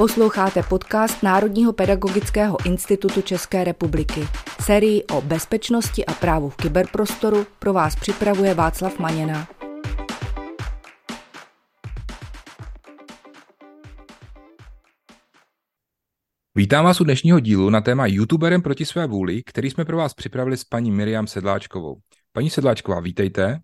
Posloucháte podcast Národního pedagogického institutu České republiky. Sérii o bezpečnosti a právu v kyberprostoru pro vás připravuje Václav Maněna. Vítám vás u dnešního dílu na téma YouTuberem proti své vůli, který jsme pro vás připravili s paní Miriam Sedláčkovou. Paní Sedláčková, vítejte.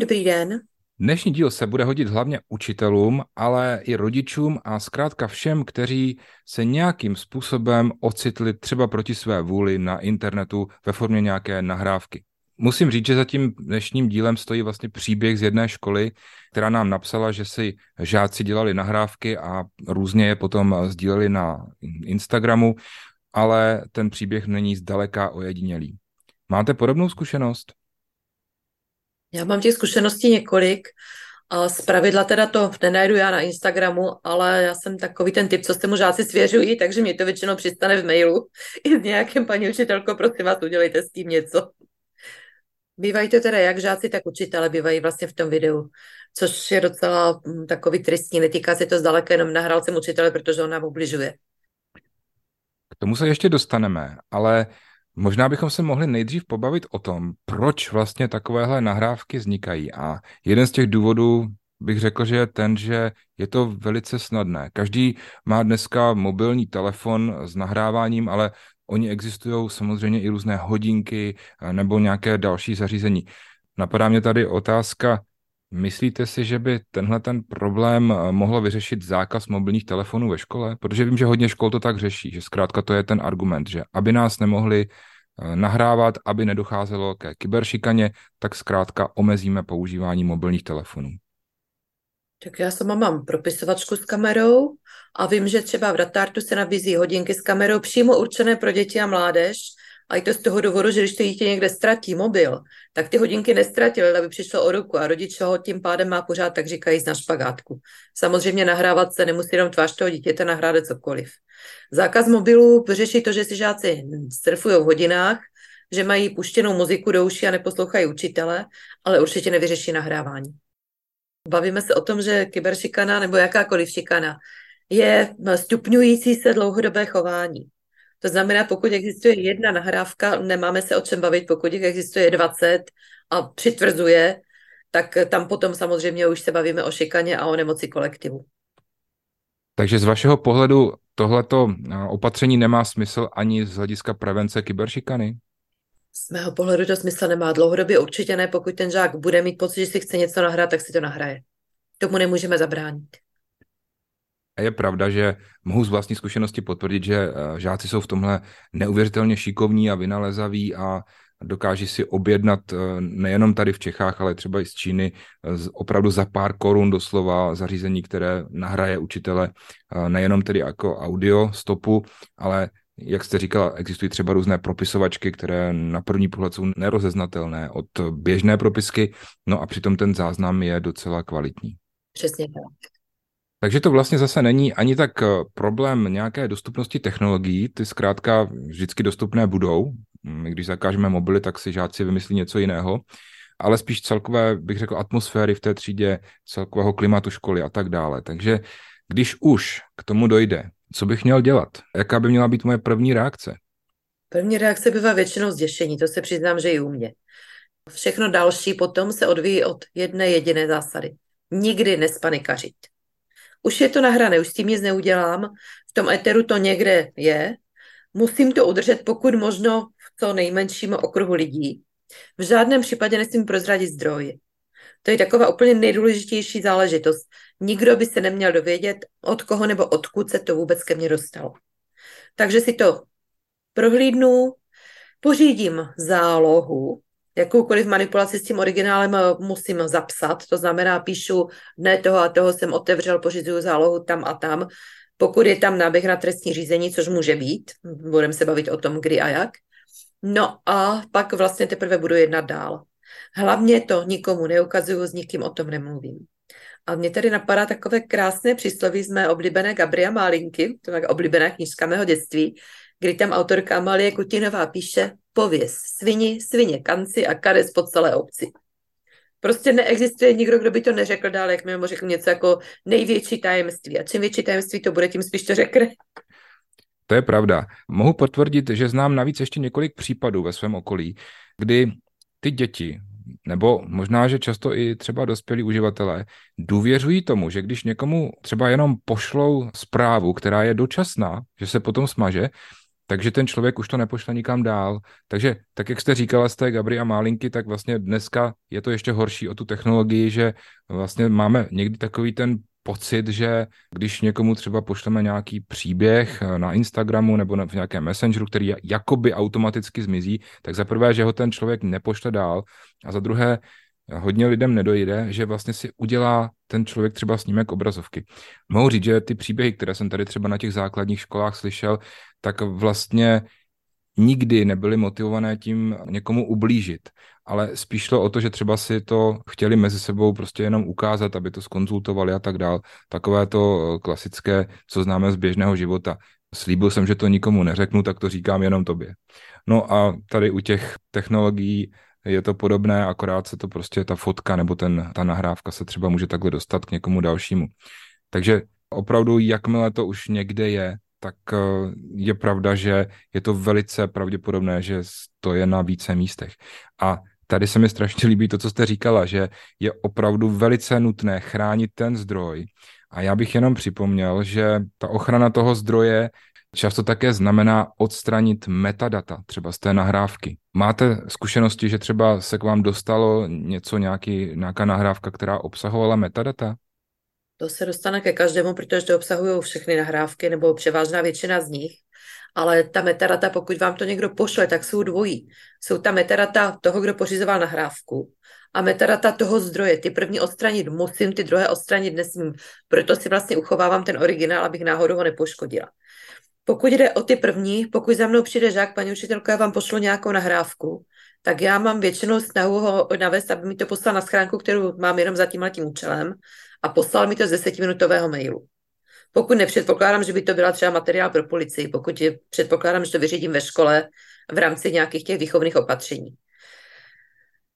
Dobrý den. Dnešní díl se bude hodit hlavně učitelům, ale i rodičům a zkrátka všem, kteří se nějakým způsobem ocitli třeba proti své vůli na internetu ve formě nějaké nahrávky. Musím říct, že za tím dnešním dílem stojí vlastně příběh z jedné školy, která nám napsala, že si žáci dělali nahrávky a různě je potom sdíleli na Instagramu, ale ten příběh není zdaleka ojedinělý. Máte podobnou zkušenost? Já mám těch zkušeností několik. A z pravidla teda to nenajdu já na Instagramu, ale já jsem takový ten typ, co se mu žáci svěřují, takže mě to většinou přistane v mailu. I s nějakým paní učitelko, prosím vás, udělejte s tím něco. Bývají to teda jak žáci, tak učitele bývají vlastně v tom videu, což je docela hm, takový tristní. Netýká se to zdaleka jenom nahrál jsem učitele, protože on nám ubližuje. K tomu se ještě dostaneme, ale Možná bychom se mohli nejdřív pobavit o tom, proč vlastně takovéhle nahrávky vznikají. A jeden z těch důvodů bych řekl, že je ten, že je to velice snadné. Každý má dneska mobilní telefon s nahráváním, ale oni existují samozřejmě i různé hodinky eh, nebo nějaké další zařízení. Napadá mě tady otázka, Myslíte si, že by tenhle ten problém eh, mohlo vyřešit zákaz mobilních telefonů ve škole? Protože vím, že hodně škol to tak řeší, že zkrátka to je ten argument, že aby nás nemohli eh, nahrávat, aby nedocházelo ke kyberšikaně, tak zkrátka omezíme používání mobilních telefonů. Tak já sama mám propisovačku s kamerou a vím, že třeba v Datartu se nabízí hodinky s kamerou přímo určené pro děti a mládež, a i to z toho důvodu, že když to dítě někde ztratí mobil, tak ty hodinky nestratil, aby přišlo o ruku a rodič ho tím pádem má pořád, tak říkají, na špagátku. Samozřejmě nahrávat se nemusí jenom tvář toho dítěte, nahrávat cokoliv. Zákaz mobilů řeší to, že si žáci surfují v hodinách, že mají puštěnou muziku do uší a neposlouchají učitele, ale určitě nevyřeší nahrávání. Bavíme se o tom, že kyberšikana nebo jakákoliv šikana je stupňující se dlouhodobé chování. To znamená, pokud existuje jedna nahrávka, nemáme se o čem bavit, pokud jich existuje 20 a přitvrzuje, tak tam potom samozřejmě už se bavíme o šikaně a o nemoci kolektivu. Takže z vašeho pohledu tohleto opatření nemá smysl ani z hlediska prevence kyberšikany? Z mého pohledu to smysl nemá. Dlouhodobě určitě ne. Pokud ten žák bude mít pocit, že si chce něco nahrát, tak si to nahraje. Tomu nemůžeme zabránit. A je pravda, že mohu z vlastní zkušenosti potvrdit, že eh, žáci jsou v tomhle neuvěřitelně šikovní a vynalezaví a dokáží si objednat eh, nejenom tady v Čechách, ale třeba i z Číny eh, opravdu za pár korun doslova zařízení, které nahraje učitele nejenom tedy jako audio stopu, ale jak jste říkala, existují třeba různé propisovačky, které na první pohled jsou nerozeznatelné od běžné propisky, no a přitom ten záznam je docela kvalitní. Přesně tak. Takže to vlastně zase není ani tak eh, problém nějaké dostupnosti technologií, ty zkrátka vždycky dostupné budou. My když zakážeme mobily, tak si žáci vymyslí něco jiného, ale spíš celkové, bych řekl, atmosféry v té třídě, celkového klimatu školy a tak dále. Takže když už k tomu dojde, co bych měl dělat? Jaká by měla být moje první reakce? První reakce bývá většinou zděšení, to se přiznám, že i u mě. Všechno další potom se odvíjí od jedné jediné zásady. Nikdy nespanikařit už je to nahrané, už s tím nic neudělám, v tom eteru to někde je, musím to udržet pokud možno v co nejmenším okruhu lidí. V žádném případě nesmím prozradit zdroj. To je taková úplně nejdůležitější záležitost. Nikdo by se neměl dovědět, od koho nebo odkud se to vůbec ke mně dostalo. Takže si to prohlídnu, pořídím zálohu, jakoukoliv manipulaci s tím originálem eh, musím zapsat, to znamená píšu, ne toho a toho jsem otevřel, pořizuju zálohu tam a tam, pokud je tam náběh na trestní řízení, což může být, budeme se bavit o tom, kdy a jak. No a pak vlastně teprve budu jednat dál. Hlavně to nikomu neukazuju, s nikým o tom nemluvím. A mě tady napadá takové krásné přísloví z mé oblíbené Gabria Málinky, to je oblíbená knížka mého dětství, kdy tam autorka Amalie Kutinová píše pověz svini, svině kanci a kares po celé obci. Prostě neexistuje nikdo, kdo by to neřekl dál, jak mi řekl něco jako největší tajemství. A čím větší tajemství to bude, tím spíš to řekne. To je pravda. Mohu potvrdit, že znám navíc ještě několik případů ve svém okolí, kdy ty děti, nebo možná, že často i třeba dospělí uživatelé, důvěřují tomu, že když někomu třeba jenom pošlou zprávu, která je dočasná, že se potom smaže, takže ten člověk už to nepošle nikam dál. Takže tak, jak jste říkala z té Gabry a Málinky, tak vlastně dneska je to ještě horší o tu technologii, že vlastně máme někdy takový ten pocit, že když někomu třeba pošleme nějaký příběh na Instagramu nebo v nějakém messengeru, který jakoby automaticky zmizí, tak za prvé, že ho ten člověk nepošle dál a za druhé, hodně lidem nedojde, že vlastně si udělá ten člověk třeba snímek obrazovky. Mohu říct, že ty příběhy, které jsem tady třeba na těch základních školách slyšel, tak vlastně nikdy nebyly motivované tím někomu ublížit, ale spíš šlo o to, že třeba si to chtěli mezi sebou prostě jenom ukázat, aby to skonzultovali a tak dál. Takové to eh, klasické, co známe z běžného života. Slíbil jsem, že to nikomu neřeknu, tak to říkám jenom tobě. No a tady u těch technologií je to podobné, akorát se to prostě ta fotka nebo ten, ta nahrávka se třeba může takhle dostat k někomu dalšímu. Takže opravdu, jakmile to už někde je, tak eh, je pravda, že je to velice pravděpodobné, že to je na více místech. A tady se mi strašně líbí to, co jste říkala, že je opravdu velice nutné chránit ten zdroj. A já bych jenom připomněl, že ta ochrana toho zdroje často také znamená odstranit metadata, třeba z té nahrávky. Máte zkušenosti, že třeba se k vám dostalo něco, nějaký, nějaká nahrávka, která obsahovala metadata? To se dostane ke každému, protože to obsahují všechny nahrávky, nebo převážná většina z nich. Ale ta metadata, pokud vám to někdo pošle, tak jsou dvojí. Jsou ta metadata toho, kdo pořizoval nahrávku a metadata toho zdroje. Ty první odstranit musím, ty druhé odstranit nesmím. Proto si vlastně uchovávám ten originál, abych náhodou ho nepoškodila. Pokud jde o ty první, pokud za mnou přijde žák, paní učitelka, já vám pošlu nějakou nahrávku, tak já mám většinou snahu ho navést, aby mi to poslal na schránku, kterou mám jenom za tímhle tím účelem a poslal mi to z desetiminutového mailu. Pokud nepředpokládám, že by to byla třeba materiál pro policii, pokud je, předpokládám, že to vyřídím ve škole v rámci nějakých těch výchovných opatření.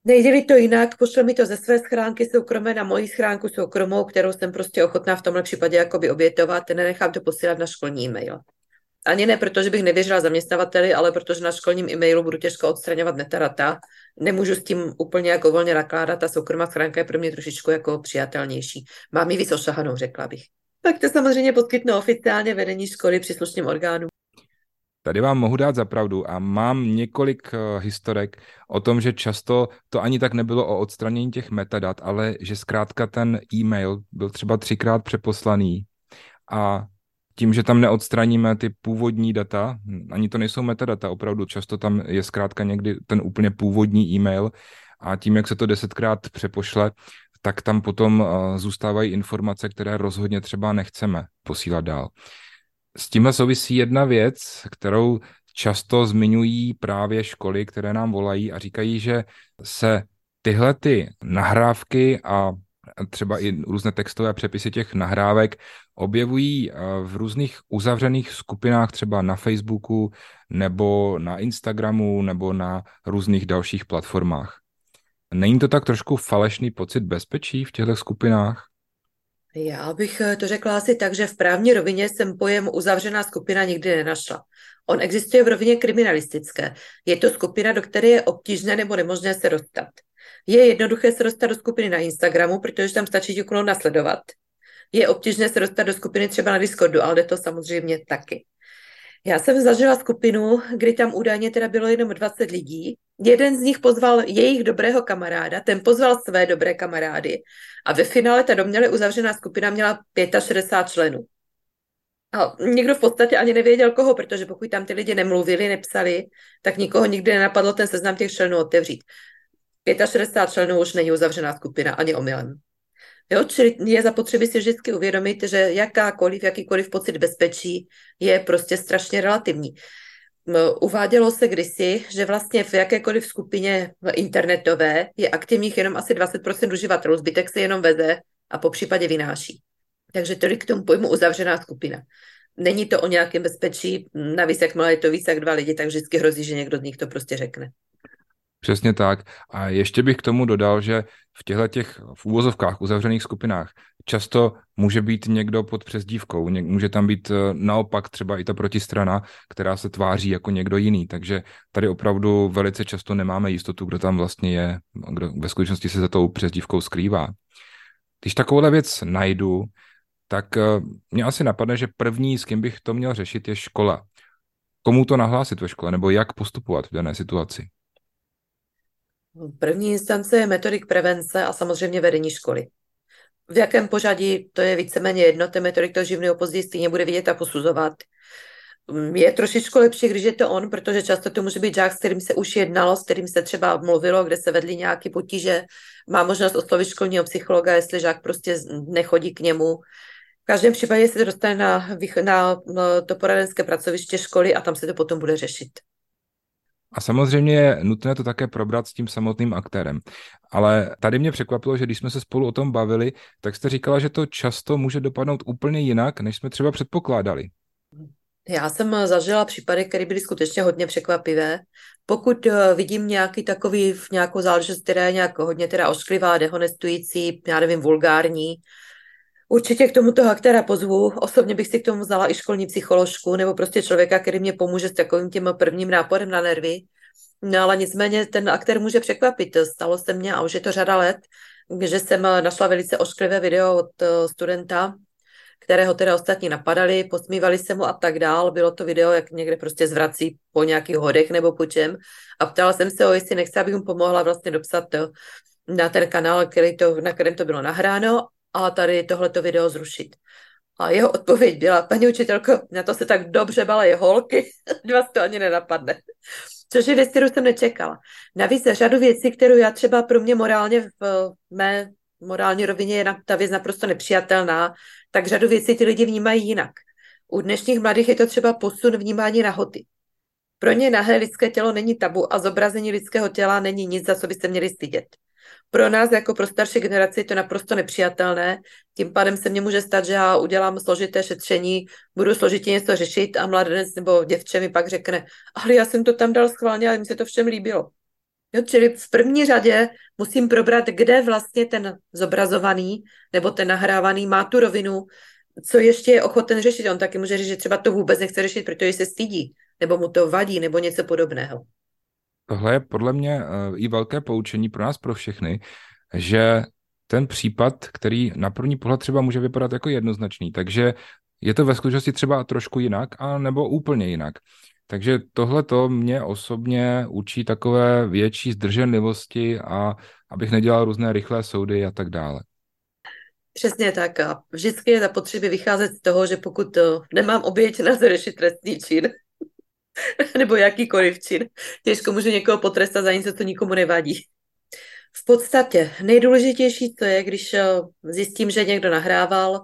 Nejde to jinak, pošle mi to ze své schránky soukromé na moji schránku soukromou, kterou jsem prostě ochotná v tomhle případě jakoby obětovat, nenechám to posílat na školní e-mail. Ani ne proto, že bych nevěřila zaměstnavateli, ale protože na školním e-mailu budu těžko odstraňovat metarata. Nemůžu s tím úplně jako volně nakládat a soukromá schránka je pro mě trošičku jako přijatelnější. Mám ji víc ošahanou, řekla bych. Tak to samozřejmě poskytne oficiálně vedení školy příslušným orgánům. Tady vám mohu dát za pravdu a mám několik uh, historek o tom, že často to ani tak nebylo o odstranění těch metadat, ale že zkrátka ten e-mail byl třeba třikrát přeposlaný a tím, že tam neodstraníme ty původní data, ani to nejsou metadata, opravdu často tam je zkrátka někdy ten úplně původní e-mail a tím, jak se to desetkrát přepošle, tak tam potom zůstávají informace, které rozhodně třeba nechceme posílat dál. S tímhle souvisí jedna věc, kterou často zmiňují právě školy, které nám volají a říkají, že se tyhle ty nahrávky a třeba i různé textové přepisy těch nahrávek objevují eh, v různých uzavřených skupinách, třeba na Facebooku nebo na Instagramu nebo na různých dalších platformách. Není to tak trošku falešný pocit bezpečí v těchto skupinách? Já bych eh, to řekla asi tak, že v právní rovině jsem pojem uzavřená skupina nikdy nenašla. On existuje v rovině kriminalistické. Je to skupina, do které je obtížné nebo nemožné se dostat. Je jednoduché se dostat do skupiny na Instagramu, protože tam stačí ťuknout nasledovat. Je obtížné se dostat do skupiny třeba na Discordu, ale jde to samozřejmě taky. Já jsem zažila skupinu, kdy tam údajně teda bylo jenom 20 lidí. Jeden z nich pozval jejich dobrého kamaráda, ten pozval své dobré kamarády a ve finále ta doměle uzavřená skupina měla 65 členů. A nikdo v podstatě ani nevěděl koho, protože pokud tam ty lidi nemluvili, nepsali, tak nikoho nikdy nenapadlo ten seznam těch členů otevřít. 65 členů už není uzavřená skupina ani omylem. Jo, čili je zapotřebí si vždycky uvědomit, že jakákoliv, jakýkoliv pocit bezpečí je prostě strašně relativní. Uvádělo se kdysi, že vlastně v jakékoliv skupině internetové je aktivních jenom asi 20% uživatelů, zbytek se jenom veze a po případě vynáší. Takže tolik k tomu pojmu uzavřená skupina. Není to o nějakém bezpečí, navíc jakmile je to víc jak dva lidi, tak vždycky hrozí, že někdo z nich to prostě řekne. Přesně tak. A ještě bych k tomu dodal, že v těchto těch v úvozovkách uzavřených skupinách často může být někdo pod přezdívkou, může tam být eh, naopak třeba i ta protistrana, která se tváří jako někdo jiný, takže tady opravdu velice často nemáme jistotu, kdo tam vlastně je, kdo ve skutečnosti se za tou přezdívkou skrývá. Když takovouhle věc najdu, tak eh, mě asi napadne, že první, s kým bych to měl řešit, je škola. Komu to nahlásit ve škole, nebo jak postupovat v dané situaci? První instance je metodik prevence a samozřejmě vedení školy. V jakém pořadí, to je víceméně jedno, ten metodik to živného později stejně bude vidět a posuzovat. Je trošičku lepší, když je to on, protože často to může být žák, s kterým se už jednalo, s kterým se třeba mluvilo, kde se vedly nějaké potíže, má možnost oslovit školního psychologa, jestli žák prostě nechodí k němu. V každém případě se dostane na, na, na to poradenské pracoviště školy a tam se to potom bude řešit. A samozřejmě je nutné to také probrat s tím samotným aktérem. Ale tady mě překvapilo, že když jsme se spolu o tom bavili, tak jste říkala, že to často může dopadnout úplně jinak, než jsme třeba předpokládali. Já jsem zažila případy, které byly skutečně hodně překvapivé. Pokud eh, vidím nějaký takový, nějakou záležitost, která je nějak hodně teda ošklivá, dehonestující, já nevím, vulgární, Určitě k tomuto aktéra pozvu. Osobně bych si k tomu vzala i školní psycholožku nebo prostě člověka, který mě pomůže s takovým tím prvním náporem na nervy. No ale nicméně ten aktér může překvapit. Stalo se mně, a už je to řada let, že jsem našla velice ošklivé video od eh, studenta, kterého teda ostatní napadali, posmívali se mu a tak dál. Bylo to video, jak někde prostě zvrací po nějakých hodech nebo po čem. A ptala jsem se o, jestli nechce, abych mu pomohla vlastně dopsat to na ten kanál, který to, na kterém to bylo nahráno a tady tohleto video zrušit. A jeho odpověď byla, paní učitelko, na to se tak dobře balají holky, vás to ani nenapadne. Což je věc, kterou jsem nečekala. Navíc řadu věcí, kterou já třeba pro mě morálně v mé morální rovině je ta věc naprosto nepřijatelná, tak řadu věcí ty lidi vnímají jinak. U dnešních mladých je to třeba posun vnímání nahoty. Pro ně nahé lidské tělo není tabu a zobrazení lidského těla není nic, za co byste měli stydět. Pro nás, jako pro starší generaci, je to naprosto nepřijatelné. Tím pádem se mně může stát, že já udělám složité šetření, budu složitě něco řešit a mladenec nebo děvče mi pak řekne, ale já jsem to tam dal schválně, ale mi se to všem líbilo. Jo, čili v první řadě musím probrat, kde vlastně ten zobrazovaný nebo ten nahrávaný má tu rovinu, co ještě je ochoten řešit. On taky může říct, že třeba to vůbec nechce řešit, protože se stydí, nebo mu to vadí, nebo něco podobného. Tohle je podle mě eh, i velké poučení pro nás, pro všechny, že ten případ, který na první pohled třeba může vypadat jako jednoznačný, takže je to ve skutečnosti třeba trošku jinak, a nebo úplně jinak. Takže tohle to mě osobně učí takové větší zdrženlivosti a abych nedělal různé rychlé soudy a tak dále. Přesně tak. A vždycky je zapotřebí vycházet z toho, že pokud eh, nemám oběť, nelze řešit trestný čin. nebo jakýkoliv čin. Těžko můžu někoho potrestat za něco, co nikomu nevadí. V podstatě nejdůležitější to je, když eh, zjistím, že někdo nahrával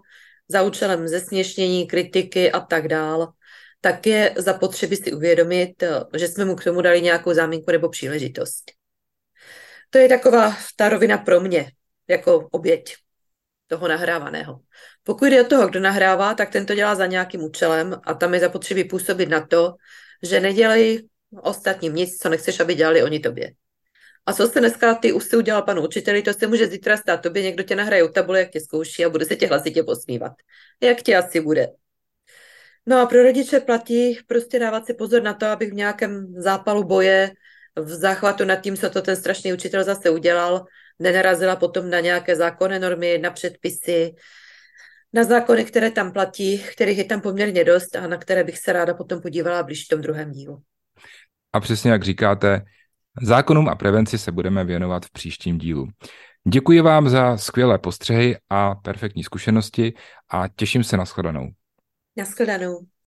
za účelem zesměšnění, kritiky a tak dál, tak je zapotřebí si uvědomit, eh, že jsme mu k tomu dali nějakou záminku nebo příležitost. To je taková ta rovina pro mě, jako oběť toho nahrávaného. Pokud jde o toho, kdo nahrává, tak ten to dělá za nějakým účelem a tam je zapotřebí působit na to, že nedělej ostatním nic, co nechceš, aby dělali oni tobě. A co se dneska ty už si udělal panu učiteli, to se může zítra stát tobě, někdo tě nahraje u tabule, jak tě zkouší a bude se tě hlasitě posmívat. Jak tě asi bude. No a pro rodiče platí prostě dávat si pozor na to, aby v nějakém zápalu boje, v záchvatu nad tím, co to ten strašný učitel zase udělal, nenarazila potom na nějaké zákonné normy, na předpisy, na zákony, které tam platí, kterých je tam poměrně dost a na které bych se ráda potom podívala blíž v tom druhém dílu. A přesně jak říkáte, zákonům a prevenci se budeme věnovat v příštím dílu. Děkuji vám za skvělé postřehy a perfektní zkušenosti a těším se na shledanou. Na shledanou.